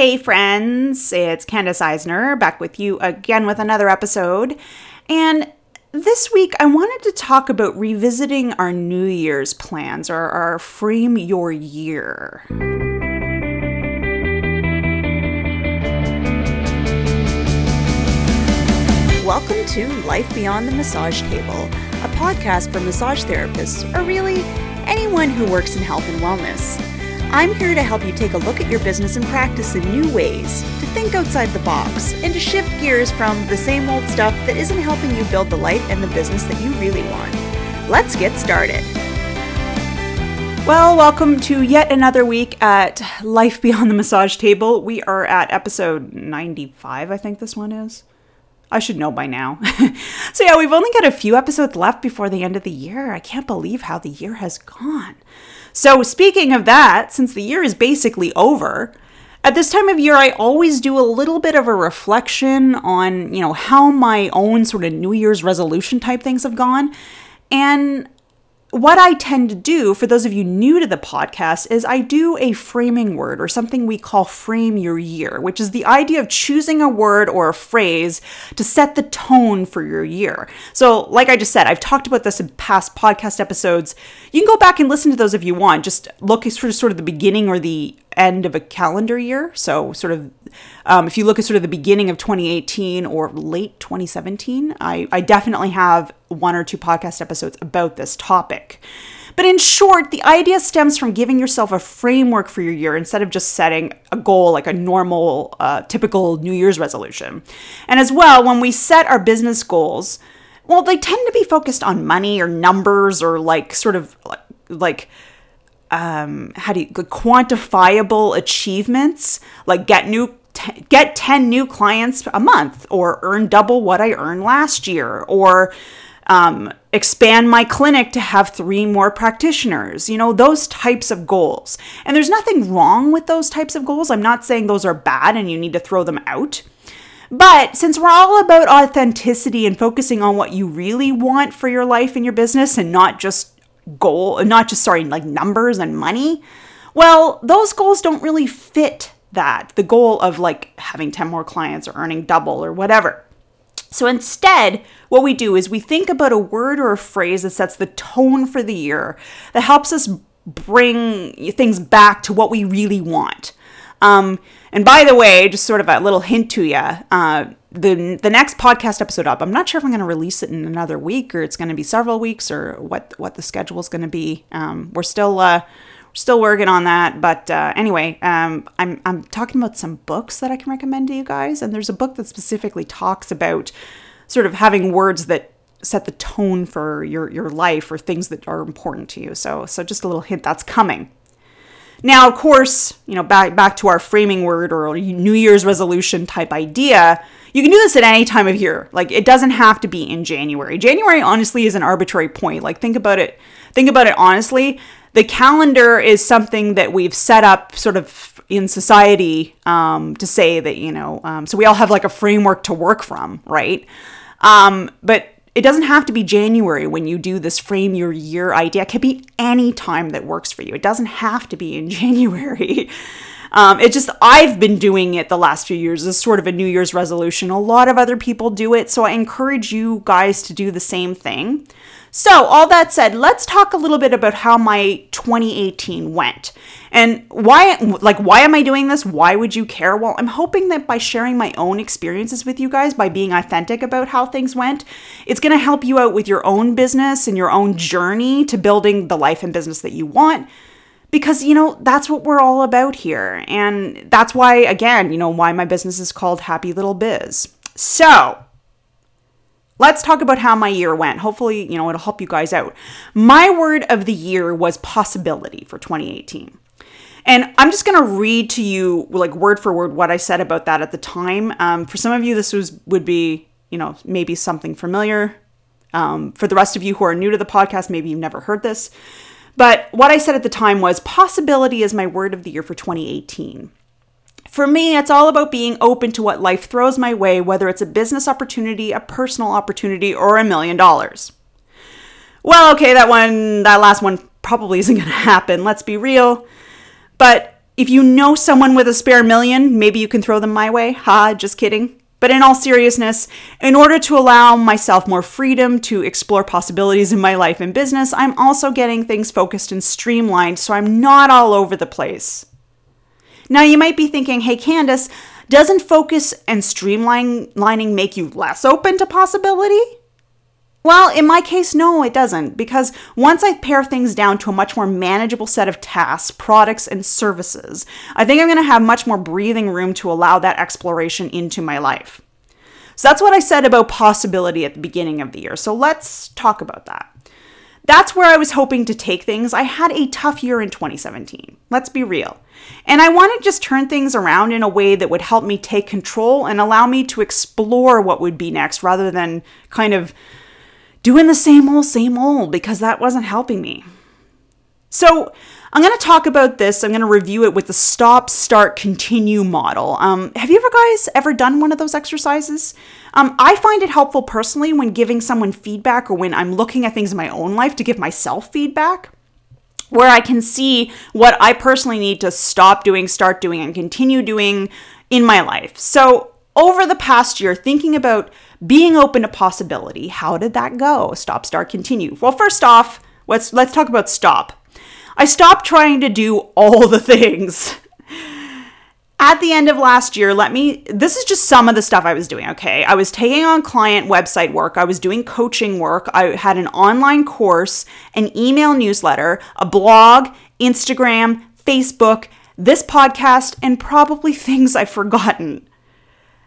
Hey, friends, it's Candace Eisner back with you again with another episode. And this week, I wanted to talk about revisiting our New Year's plans or our Frame Your Year. Welcome to Life Beyond the Massage Table, a podcast for massage therapists, or really anyone who works in health and wellness. I'm here to help you take a look at your business and practice in new ways, to think outside the box, and to shift gears from the same old stuff that isn't helping you build the life and the business that you really want. Let's get started. Well, welcome to yet another week at Life Beyond the Massage Table. We are at episode 95, I think this one is. I should know by now. so, yeah, we've only got a few episodes left before the end of the year. I can't believe how the year has gone. So, speaking of that, since the year is basically over, at this time of year, I always do a little bit of a reflection on, you know, how my own sort of New Year's resolution type things have gone. And what I tend to do, for those of you new to the podcast, is I do a framing word or something we call frame your year, which is the idea of choosing a word or a phrase to set the tone for your year. So, like I just said, I've talked about this in past podcast episodes. You can go back and listen to those if you want. Just look for sort of the beginning or the end of a calendar year. So, sort of, um, if you look at sort of the beginning of 2018 or late 2017, I, I definitely have one or two podcast episodes about this topic. But in short, the idea stems from giving yourself a framework for your year instead of just setting a goal like a normal, uh, typical New Year's resolution. And as well, when we set our business goals, well, they tend to be focused on money or numbers or like sort of like, like um, how do you quantifiable achievements like get new get 10 new clients a month or earn double what i earned last year or um, expand my clinic to have three more practitioners you know those types of goals. And there's nothing wrong with those types of goals. I'm not saying those are bad and you need to throw them out. But since we're all about authenticity and focusing on what you really want for your life and your business and not just goal, not just, sorry, like numbers and money, well, those goals don't really fit that, the goal of like having 10 more clients or earning double or whatever. So instead, what we do is we think about a word or a phrase that sets the tone for the year, that helps us bring things back to what we really want. Um, and by the way, just sort of a little hint to you, uh, the the next podcast episode up. I'm not sure if I'm going to release it in another week or it's going to be several weeks or what what the schedule is going to be. Um, we're still uh, still working on that, but uh, anyway, um, I'm I'm talking about some books that I can recommend to you guys, and there's a book that specifically talks about sort of having words that set the tone for your your life or things that are important to you. So so just a little hint that's coming. Now, of course, you know, back back to our framing word or New Year's resolution type idea you can do this at any time of year. Like it doesn't have to be in January. January honestly is an arbitrary point. Like think about it. Think about it honestly. The calendar is something that we've set up sort of in society um, to say that you know. Um, so we all have like a framework to work from, right? Um, but it doesn't have to be January when you do this frame your year idea. It could be any time that works for you. It doesn't have to be in January. Um, it just, I've been doing it the last few years as sort of a New Year's resolution. A lot of other people do it. So I encourage you guys to do the same thing. So, all that said, let's talk a little bit about how my 2018 went. And why like why am I doing this? Why would you care? Well, I'm hoping that by sharing my own experiences with you guys, by being authentic about how things went, it's going to help you out with your own business and your own journey to building the life and business that you want because you know that's what we're all about here. And that's why again you know why my business is called happy little biz. So let's talk about how my year went. Hopefully you know it'll help you guys out. My word of the year was possibility for 2018 and i'm just going to read to you like word for word what i said about that at the time. Um, for some of you this was would be you know maybe something familiar. Um, for the rest of you who are new to the podcast maybe you've never heard this but what I said at the time was possibility is my word of the year for 2018. For me, it's all about being open to what life throws my way, whether it's a business opportunity, a personal opportunity, or a million dollars. Well, okay, that one, that last one probably isn't going to happen, let's be real. But If you know someone with a spare million, maybe you can throw them my way. Ha, just kidding. But in all seriousness, in order to allow myself more freedom to explore possibilities in my life and business, I'm also getting things focused and streamlined so I'm not all over the place. Now, you might be thinking, hey, Candace, doesn't focus and streamlining make you less open to possibility? Well, in my case, no, it doesn't, because once I pare things down to a much more manageable set of tasks, products, and services, I think I'm going to have much more breathing room to allow that exploration into my life. So that's what I said about possibility at the beginning of the year. So let's talk about that. That's where I was hoping to take things. I had a tough year in 2017. Let's be real. And I want to just turn things around in a way that would help me take control and allow me to explore what would be next rather than kind of doing the same old, same old because that wasn't helping me. So, I'm going to talk about this. I'm going to review it with the stop, start, continue model. Um, have you ever guys ever done one of those exercises? Um, I find it helpful personally when giving someone feedback or when I'm looking at things in my own life to give myself feedback, where I can see what I personally need to stop doing, start doing, and continue doing in my life. So, over the past year, thinking about being open to possibility, how did that go? Stop, start, continue. Well, first off, let's let's talk about stop. I stopped trying to do all the things. At the end of last year, let me, this is just some of the stuff I was doing, okay? I was taking on client website work, I was doing coaching work, I had an online course, an email newsletter, a blog, Instagram, Facebook, this podcast, and probably things I've forgotten.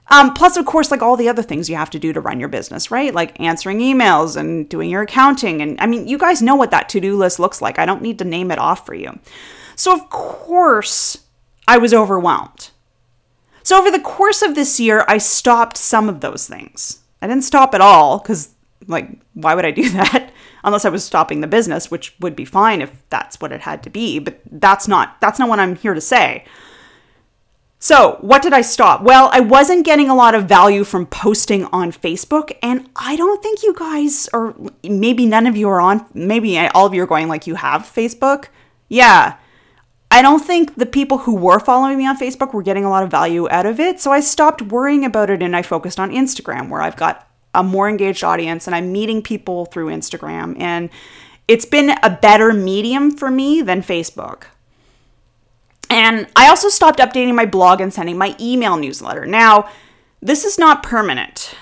Um, plus, of course, like all the other things you have to do to run your business, right? Like answering emails and doing your accounting. And I mean, you guys know what that to do list looks like. I don't need to name it off for you. So, of course, I was overwhelmed. So, over the course of this year, I stopped some of those things. I didn't stop at all because, like, why would I do that? Unless I was stopping the business, which would be fine if that's what it had to be. But that's not that's not what I'm here to say. So, what did I stop? Well, I wasn't getting a lot of value from posting on Facebook, and I don't think you guys, or maybe none of you are on, maybe all of you are going like you have Facebook. Yeah. I don't think the people who were following me on Facebook were getting a lot of value out of it. So I stopped worrying about it and I focused on Instagram, where I've got a more engaged audience and I'm meeting people through Instagram. And it's been a better medium for me than Facebook. And I also stopped updating my blog and sending my email newsletter. Now, this is not permanent.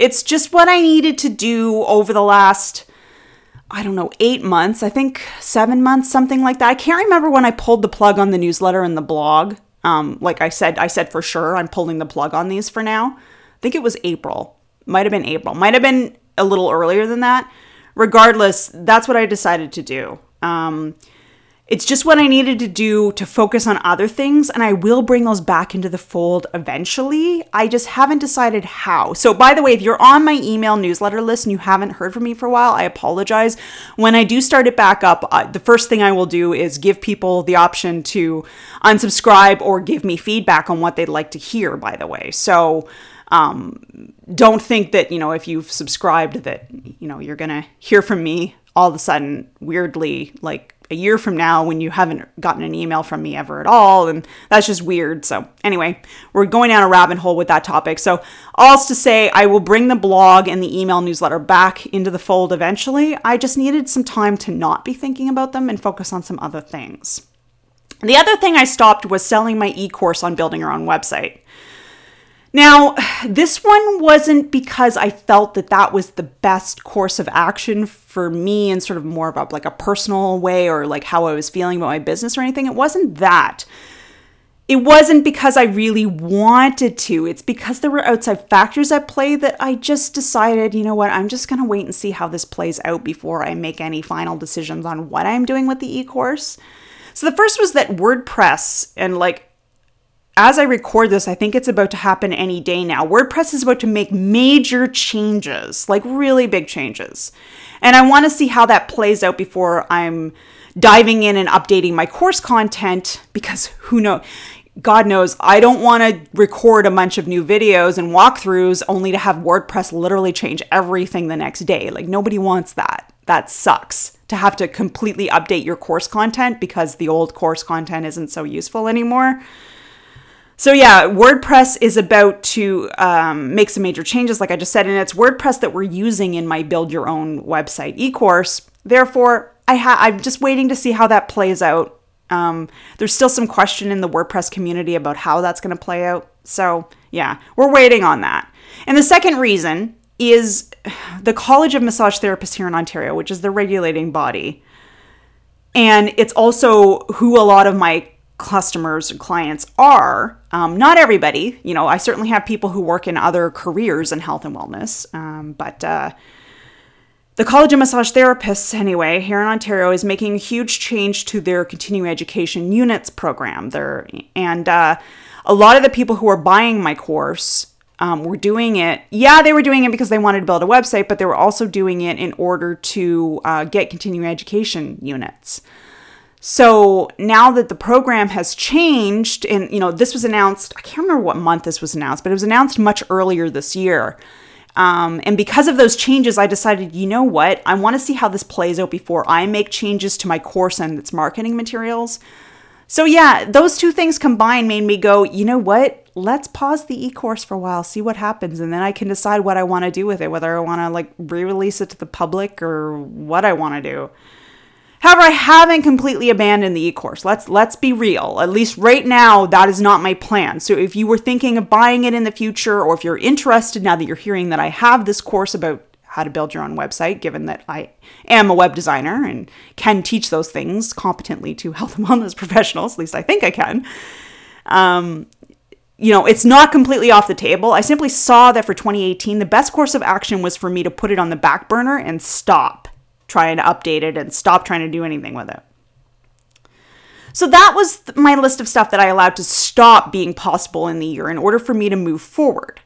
It's just what I needed to do over the last, I don't know, eight months, I think seven months, something like that. I can't remember when I pulled the plug on the newsletter and the blog. Um, like I said, I said for sure I'm pulling the plug on these for now. I think it was April. Might have been April. Might have been a little earlier than that. Regardless, that's what I decided to do. Um, it's just what I needed to do to focus on other things, and I will bring those back into the fold eventually. I just haven't decided how. So, by the way, if you're on my email newsletter list and you haven't heard from me for a while, I apologize. When I do start it back up, uh, the first thing I will do is give people the option to unsubscribe or give me feedback on what they'd like to hear, by the way. So, um, don't think that, you know, if you've subscribed that, you know, you're going to hear from me all of a sudden weirdly like a year from now when you haven't gotten an email from me ever at all. And that's just weird. So, anyway, we're going down a rabbit hole with that topic. So, all's to say, I will bring the blog and the email newsletter back into the fold eventually. I just needed some time to not be thinking about them and focus on some other things. The other thing I stopped was selling my e course on building your own website. Now, this one wasn't because I felt that that was the best course of action for me in sort of more of a, like a personal way or like how I was feeling about my business or anything. It wasn't that. It wasn't because I really wanted to. It's because there were outside factors at play that I just decided, you know what, I'm just going to wait and see how this plays out before I make any final decisions on what I'm doing with the e course. So the first was that WordPress and like as I record this, I think it's about to happen any day now. WordPress is about to make major changes, like really big changes. And I want to see how that plays out before I'm diving in and updating my course content because who knows? God knows, I don't want to record a bunch of new videos and walkthroughs only to have WordPress literally change everything the next day. Like, nobody wants that. That sucks. to have to completely update your course content because the old course content isn't so useful anymore. So, yeah, WordPress is about to um, make some major changes, like I just said, and it's WordPress that we're using in my Build Your Own Website e course. Therefore, I ha- I'm just waiting to see how that plays out. Um, there's still some question in the WordPress community about how that's going to play out. So, yeah, we're waiting on that. And the second reason is the College of Massage Therapists here in Ontario, which is the regulating body. And it's also who a lot of my customers and clients are. Um, not everybody, you know, I certainly have people who work in other careers in health and wellness, um, but uh, the College of Massage Therapists, anyway, here in Ontario, is making a huge change to their continuing education units program. There and uh, a lot of the people who are buying my course um, were doing it. Yeah, they were doing it because they wanted to build a website, but they were also doing it in order to uh, get continuing education units. So now that the program has changed, and you know, this was announced, I can't remember what month this was announced, but it was announced much earlier this year. Um, and because of those changes, I decided, you know what? I want to see how this plays out before I make changes to my course and its marketing materials. So, yeah, those two things combined made me go, you know what? Let's pause the e course for a while, see what happens, and then I can decide what I want to do with it, whether I want to like re release it to the public or what I want to do. However, I haven't completely abandoned the e-course. Let's let's be real. At least right now, that is not my plan. So if you were thinking of buying it in the future, or if you're interested now that you're hearing that I have this course about how to build your own website, given that I am a web designer and can teach those things competently to health and wellness professionals, at least I think I can. Um, you know, it's not completely off the table. I simply saw that for 2018, the best course of action was for me to put it on the back burner and stop trying to update it and stop trying to do anything with it. So that was my list of stuff that I allowed to stop being possible in the year in order for me to move forward.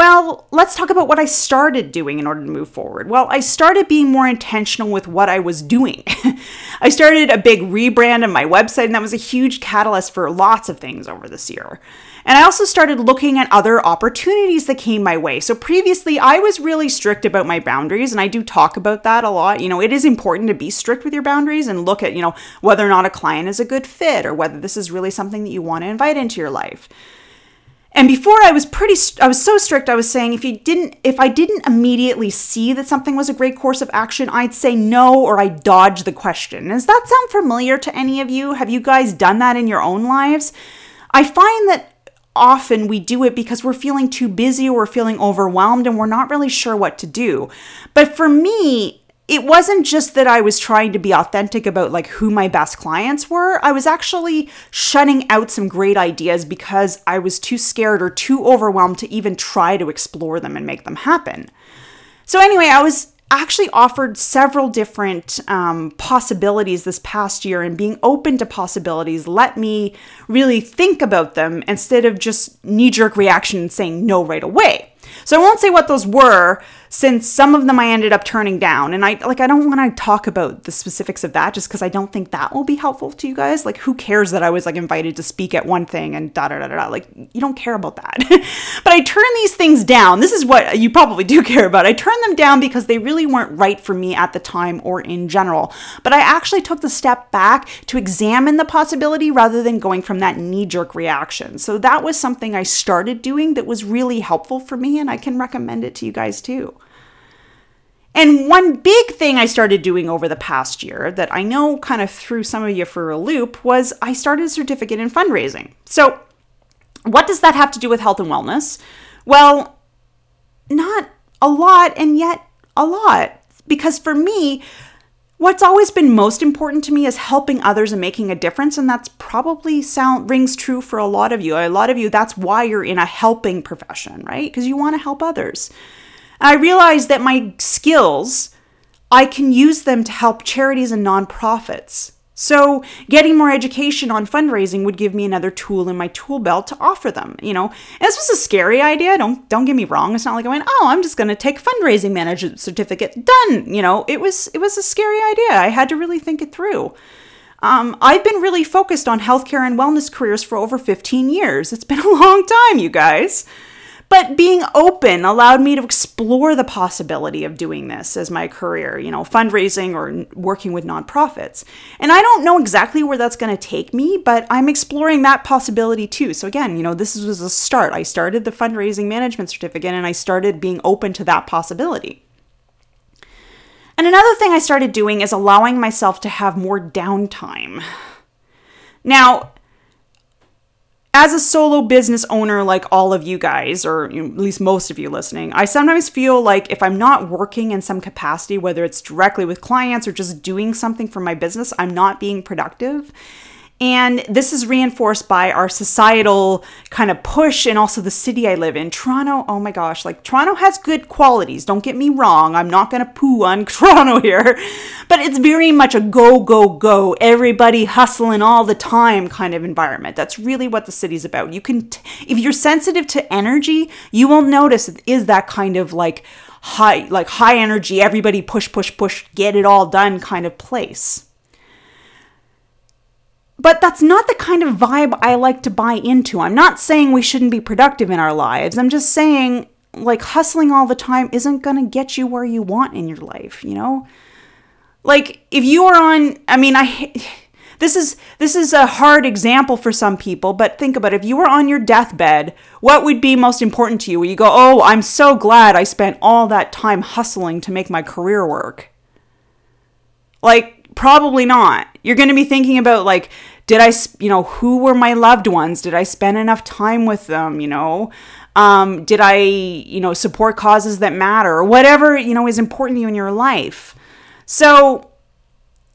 Well, let's talk about what I started doing in order to move forward. Well, I started being more intentional with what I was doing. I started a big rebrand of my website, and that was a huge catalyst for lots of things over this year. And I also started looking at other opportunities that came my way. So previously, I was really strict about my boundaries, and I do talk about that a lot. You know, it is important to be strict with your boundaries and look at, you know, whether or not a client is a good fit or whether this is really something that you want to invite into your life. And before I was pretty I was so strict I was saying if you didn't if I didn't immediately see that something was a great course of action I'd say no or I'd dodge the question. Does that sound familiar to any of you? Have you guys done that in your own lives? I find that often we do it because we're feeling too busy or we're feeling overwhelmed and we're not really sure what to do. But for me, it wasn't just that I was trying to be authentic about like who my best clients were. I was actually shutting out some great ideas because I was too scared or too overwhelmed to even try to explore them and make them happen. So, anyway, I was actually offered several different um, possibilities this past year, and being open to possibilities let me really think about them instead of just knee jerk reaction and saying no right away. So, I won't say what those were since some of them I ended up turning down. And I like I don't want to talk about the specifics of that just because I don't think that will be helpful to you guys. Like who cares that I was like invited to speak at one thing and da da da da. Da. Like you don't care about that. but I turn these things down. This is what you probably do care about. I turn them down because they really weren't right for me at the time or in general. But I actually took the step back to examine the possibility rather than going from that knee jerk reaction. So that was something I started doing that was really helpful for me and I can recommend it to you guys too. And one big thing I started doing over the past year that I know kind of threw some of you for a loop was I started a certificate in fundraising. So, what does that have to do with health and wellness? Well, not a lot, and yet a lot. Because for me, what's always been most important to me is helping others and making a difference and that's probably sound rings true for a lot of you a lot of you that's why you're in a helping profession right because you want to help others I realized that my skills, I can use them to help charities and nonprofits. So, getting more education on fundraising would give me another tool in my tool belt to offer them, you know. And this was a scary idea, don't don't get me wrong. It's not like I went, "Oh, I'm just going to take fundraising management certificate." Done, you know. It was it was a scary idea. I had to really think it through. Um, I've been really focused on healthcare and wellness careers for over 15 years. It's been a long time, you guys. But being open allowed me to explore the possibility of doing this as my career, you know, fundraising or working with nonprofits. And I don't know exactly where that's going to take me, but I'm exploring that possibility too. So again, you know, this was a start. I started the fundraising management certificate and I started being open to that possibility. And another thing I started doing is allowing myself to have more downtime. Now, as a solo business owner, like all of you guys, or at least most of you listening, I sometimes feel like if I'm not working in some capacity, whether it's directly with clients or just doing something for my business, I'm not being productive. And this is reinforced by our societal kind of push and also the city I live in. Toronto, oh my gosh, like Toronto has good qualities. Don't get me wrong. I'm not going to poo on Toronto here, but it's very much a go, go, go, everybody hustling all the time kind of environment. That's really what the city's about. You can, t- if you're sensitive to energy, you will notice it is that kind of like high, like high energy, everybody push, push, push, get it all done kind of place. But that's not the kind of vibe I like to buy into. I'm not saying we shouldn't be productive in our lives. I'm just saying, like, hustling all the time isn't going to get you where you want in your life, you know? Like, if you are on, I mean, I. This is this is a hard example for some people, but think about it. If you were on your deathbed, what would be most important to you? Where you go, "Oh, I'm so glad I spent all that time hustling to make my career work." Like probably not. You're going to be thinking about like did I, you know, who were my loved ones? Did I spend enough time with them? You know, um, did I, you know, support causes that matter or whatever, you know, is important to you in your life? So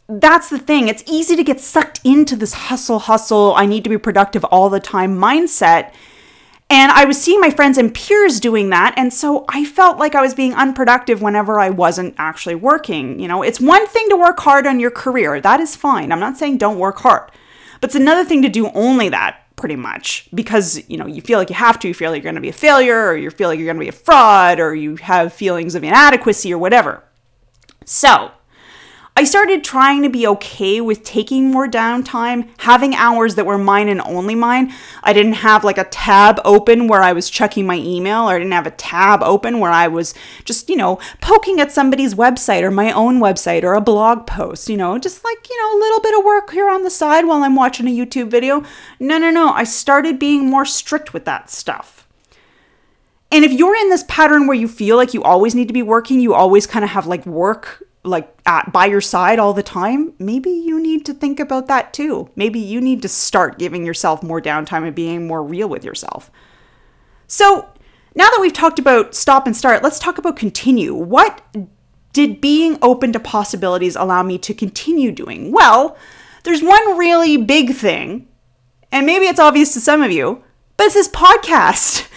that's the thing. It's easy to get sucked into this hustle, hustle, I need to be productive all the time mindset. And I was seeing my friends and peers doing that. And so I felt like I was being unproductive whenever I wasn't actually working. You know, it's one thing to work hard on your career. That is fine. I'm not saying don't work hard. But it's another thing to do only that pretty much because you know you feel like you have to you feel like you're going to be a failure or you feel like you're going to be a fraud or you have feelings of inadequacy or whatever so I started trying to be okay with taking more downtime, having hours that were mine and only mine. I didn't have like a tab open where I was checking my email, or I didn't have a tab open where I was just, you know, poking at somebody's website or my own website or a blog post, you know, just like, you know, a little bit of work here on the side while I'm watching a YouTube video. No, no, no. I started being more strict with that stuff. And if you're in this pattern where you feel like you always need to be working, you always kind of have like work like at by your side all the time, maybe you need to think about that too. Maybe you need to start giving yourself more downtime and being more real with yourself. So, now that we've talked about stop and start, let's talk about continue. What did being open to possibilities allow me to continue doing? Well, there's one really big thing, and maybe it's obvious to some of you, but it's this podcast.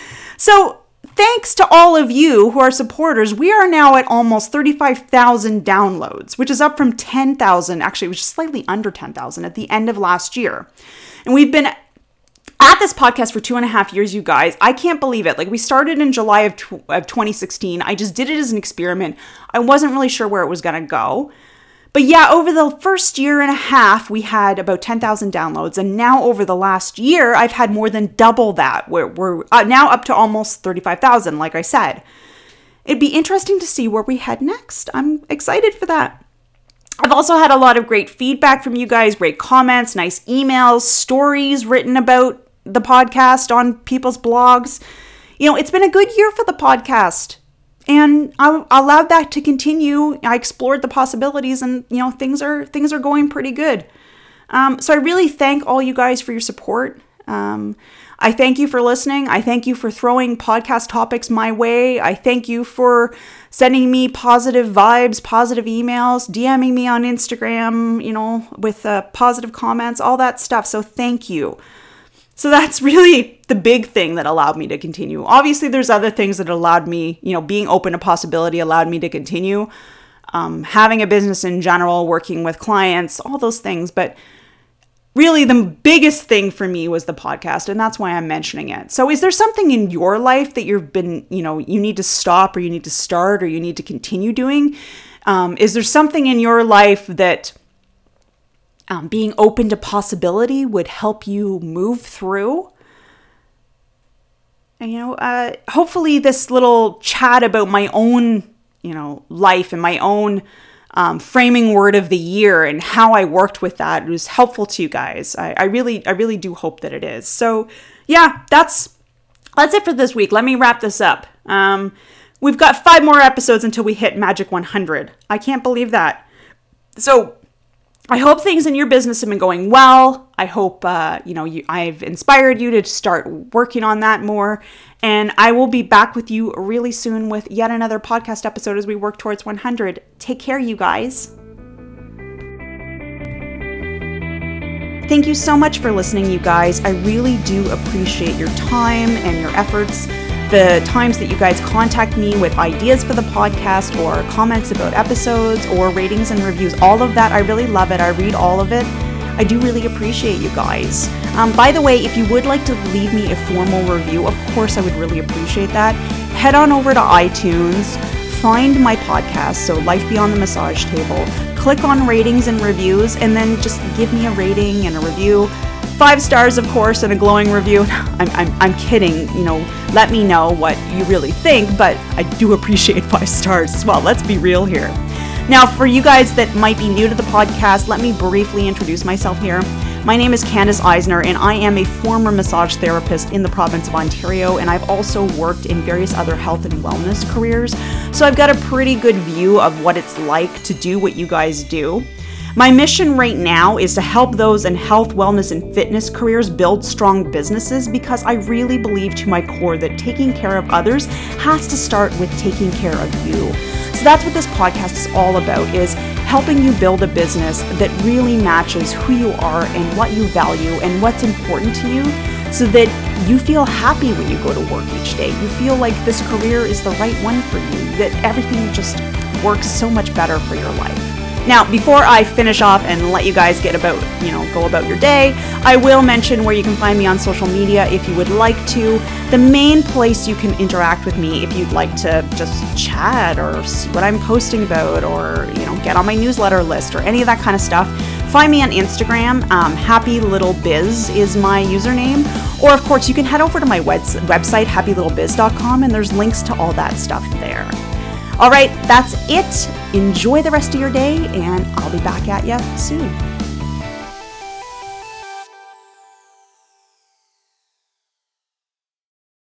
So, thanks to all of you who are supporters, we are now at almost 35,000 downloads, which is up from 10,000, actually, it was slightly under 10,000 at the end of last year. And we've been at this podcast for two and a half years, you guys. I can't believe it. Like, we started in July of, tw- of 2016. I just did it as an experiment. I wasn't really sure where it was going to go. But yeah, over the first year and a half, we had about 10,000 downloads. And now, over the last year, I've had more than double that. We're, we're uh, now up to almost 35,000, like I said. It'd be interesting to see where we head next. I'm excited for that. I've also had a lot of great feedback from you guys, great comments, nice emails, stories written about the podcast on people's blogs. You know, it's been a good year for the podcast and I allowed that to continue. I explored the possibilities, and you know things are things are going pretty good. Um, so I really thank all you guys for your support. Um, I thank you for listening. I thank you for throwing podcast topics my way. I thank you for sending me positive vibes, positive emails, DMing me on Instagram, you know, with uh, positive comments, all that stuff. So thank you. So that's really the big thing that allowed me to continue. Obviously, there's other things that allowed me, you know, being open to possibility allowed me to continue. Um, having a business in general, working with clients, all those things. But really, the biggest thing for me was the podcast, and that's why I'm mentioning it. So, is there something in your life that you've been, you know, you need to stop or you need to start or you need to continue doing? Um, is there something in your life that um, being open to possibility would help you move through. and, you know, uh, hopefully this little chat about my own, you know, life and my own um, framing word of the year and how I worked with that was helpful to you guys. I, I really, I really do hope that it is. So, yeah, that's that's it for this week. Let me wrap this up. Um, we've got five more episodes until we hit Magic 100. I can't believe that. So I hope things in your business have been going well. I hope uh, you know you, I've inspired you to start working on that more. And I will be back with you really soon with yet another podcast episode as we work towards 100. Take care, you guys. Thank you so much for listening, you guys. I really do appreciate your time and your efforts the times that you guys contact me with ideas for the podcast or comments about episodes or ratings and reviews, all of that, I really love it. I read all of it. I do really appreciate you guys. Um, by the way, if you would like to leave me a formal review, of course, I would really appreciate that. Head on over to iTunes, find my podcast, so Life Beyond the Massage Table, click on ratings and reviews, and then just give me a rating and a review. Five stars, of course, and a glowing review. I'm, I'm, I'm kidding, you know, let me know what you really think, but I do appreciate five stars as well. Let's be real here. Now, for you guys that might be new to the podcast, let me briefly introduce myself here. My name is Candace Eisner, and I am a former massage therapist in the province of Ontario, and I've also worked in various other health and wellness careers. So I've got a pretty good view of what it's like to do what you guys do. My mission right now is to help those in health, wellness, and fitness careers build strong businesses because I really believe to my core that taking care of others has to start with taking care of you. So that's what this podcast is all about is helping you build a business that really matches who you are and what you value and what's important to you so that you feel happy when you go to work each day. You feel like this career is the right one for you, that everything just works so much better for your life. Now, before I finish off and let you guys get about, you know, go about your day, I will mention where you can find me on social media if you would like to. The main place you can interact with me if you'd like to just chat or see what I'm posting about or, you know, get on my newsletter list or any of that kind of stuff. Find me on Instagram. Um, Happy Little Biz is my username. Or, of course, you can head over to my website, happylittlebiz.com, and there's links to all that stuff there. All right, that's it. Enjoy the rest of your day, and I'll be back at you soon.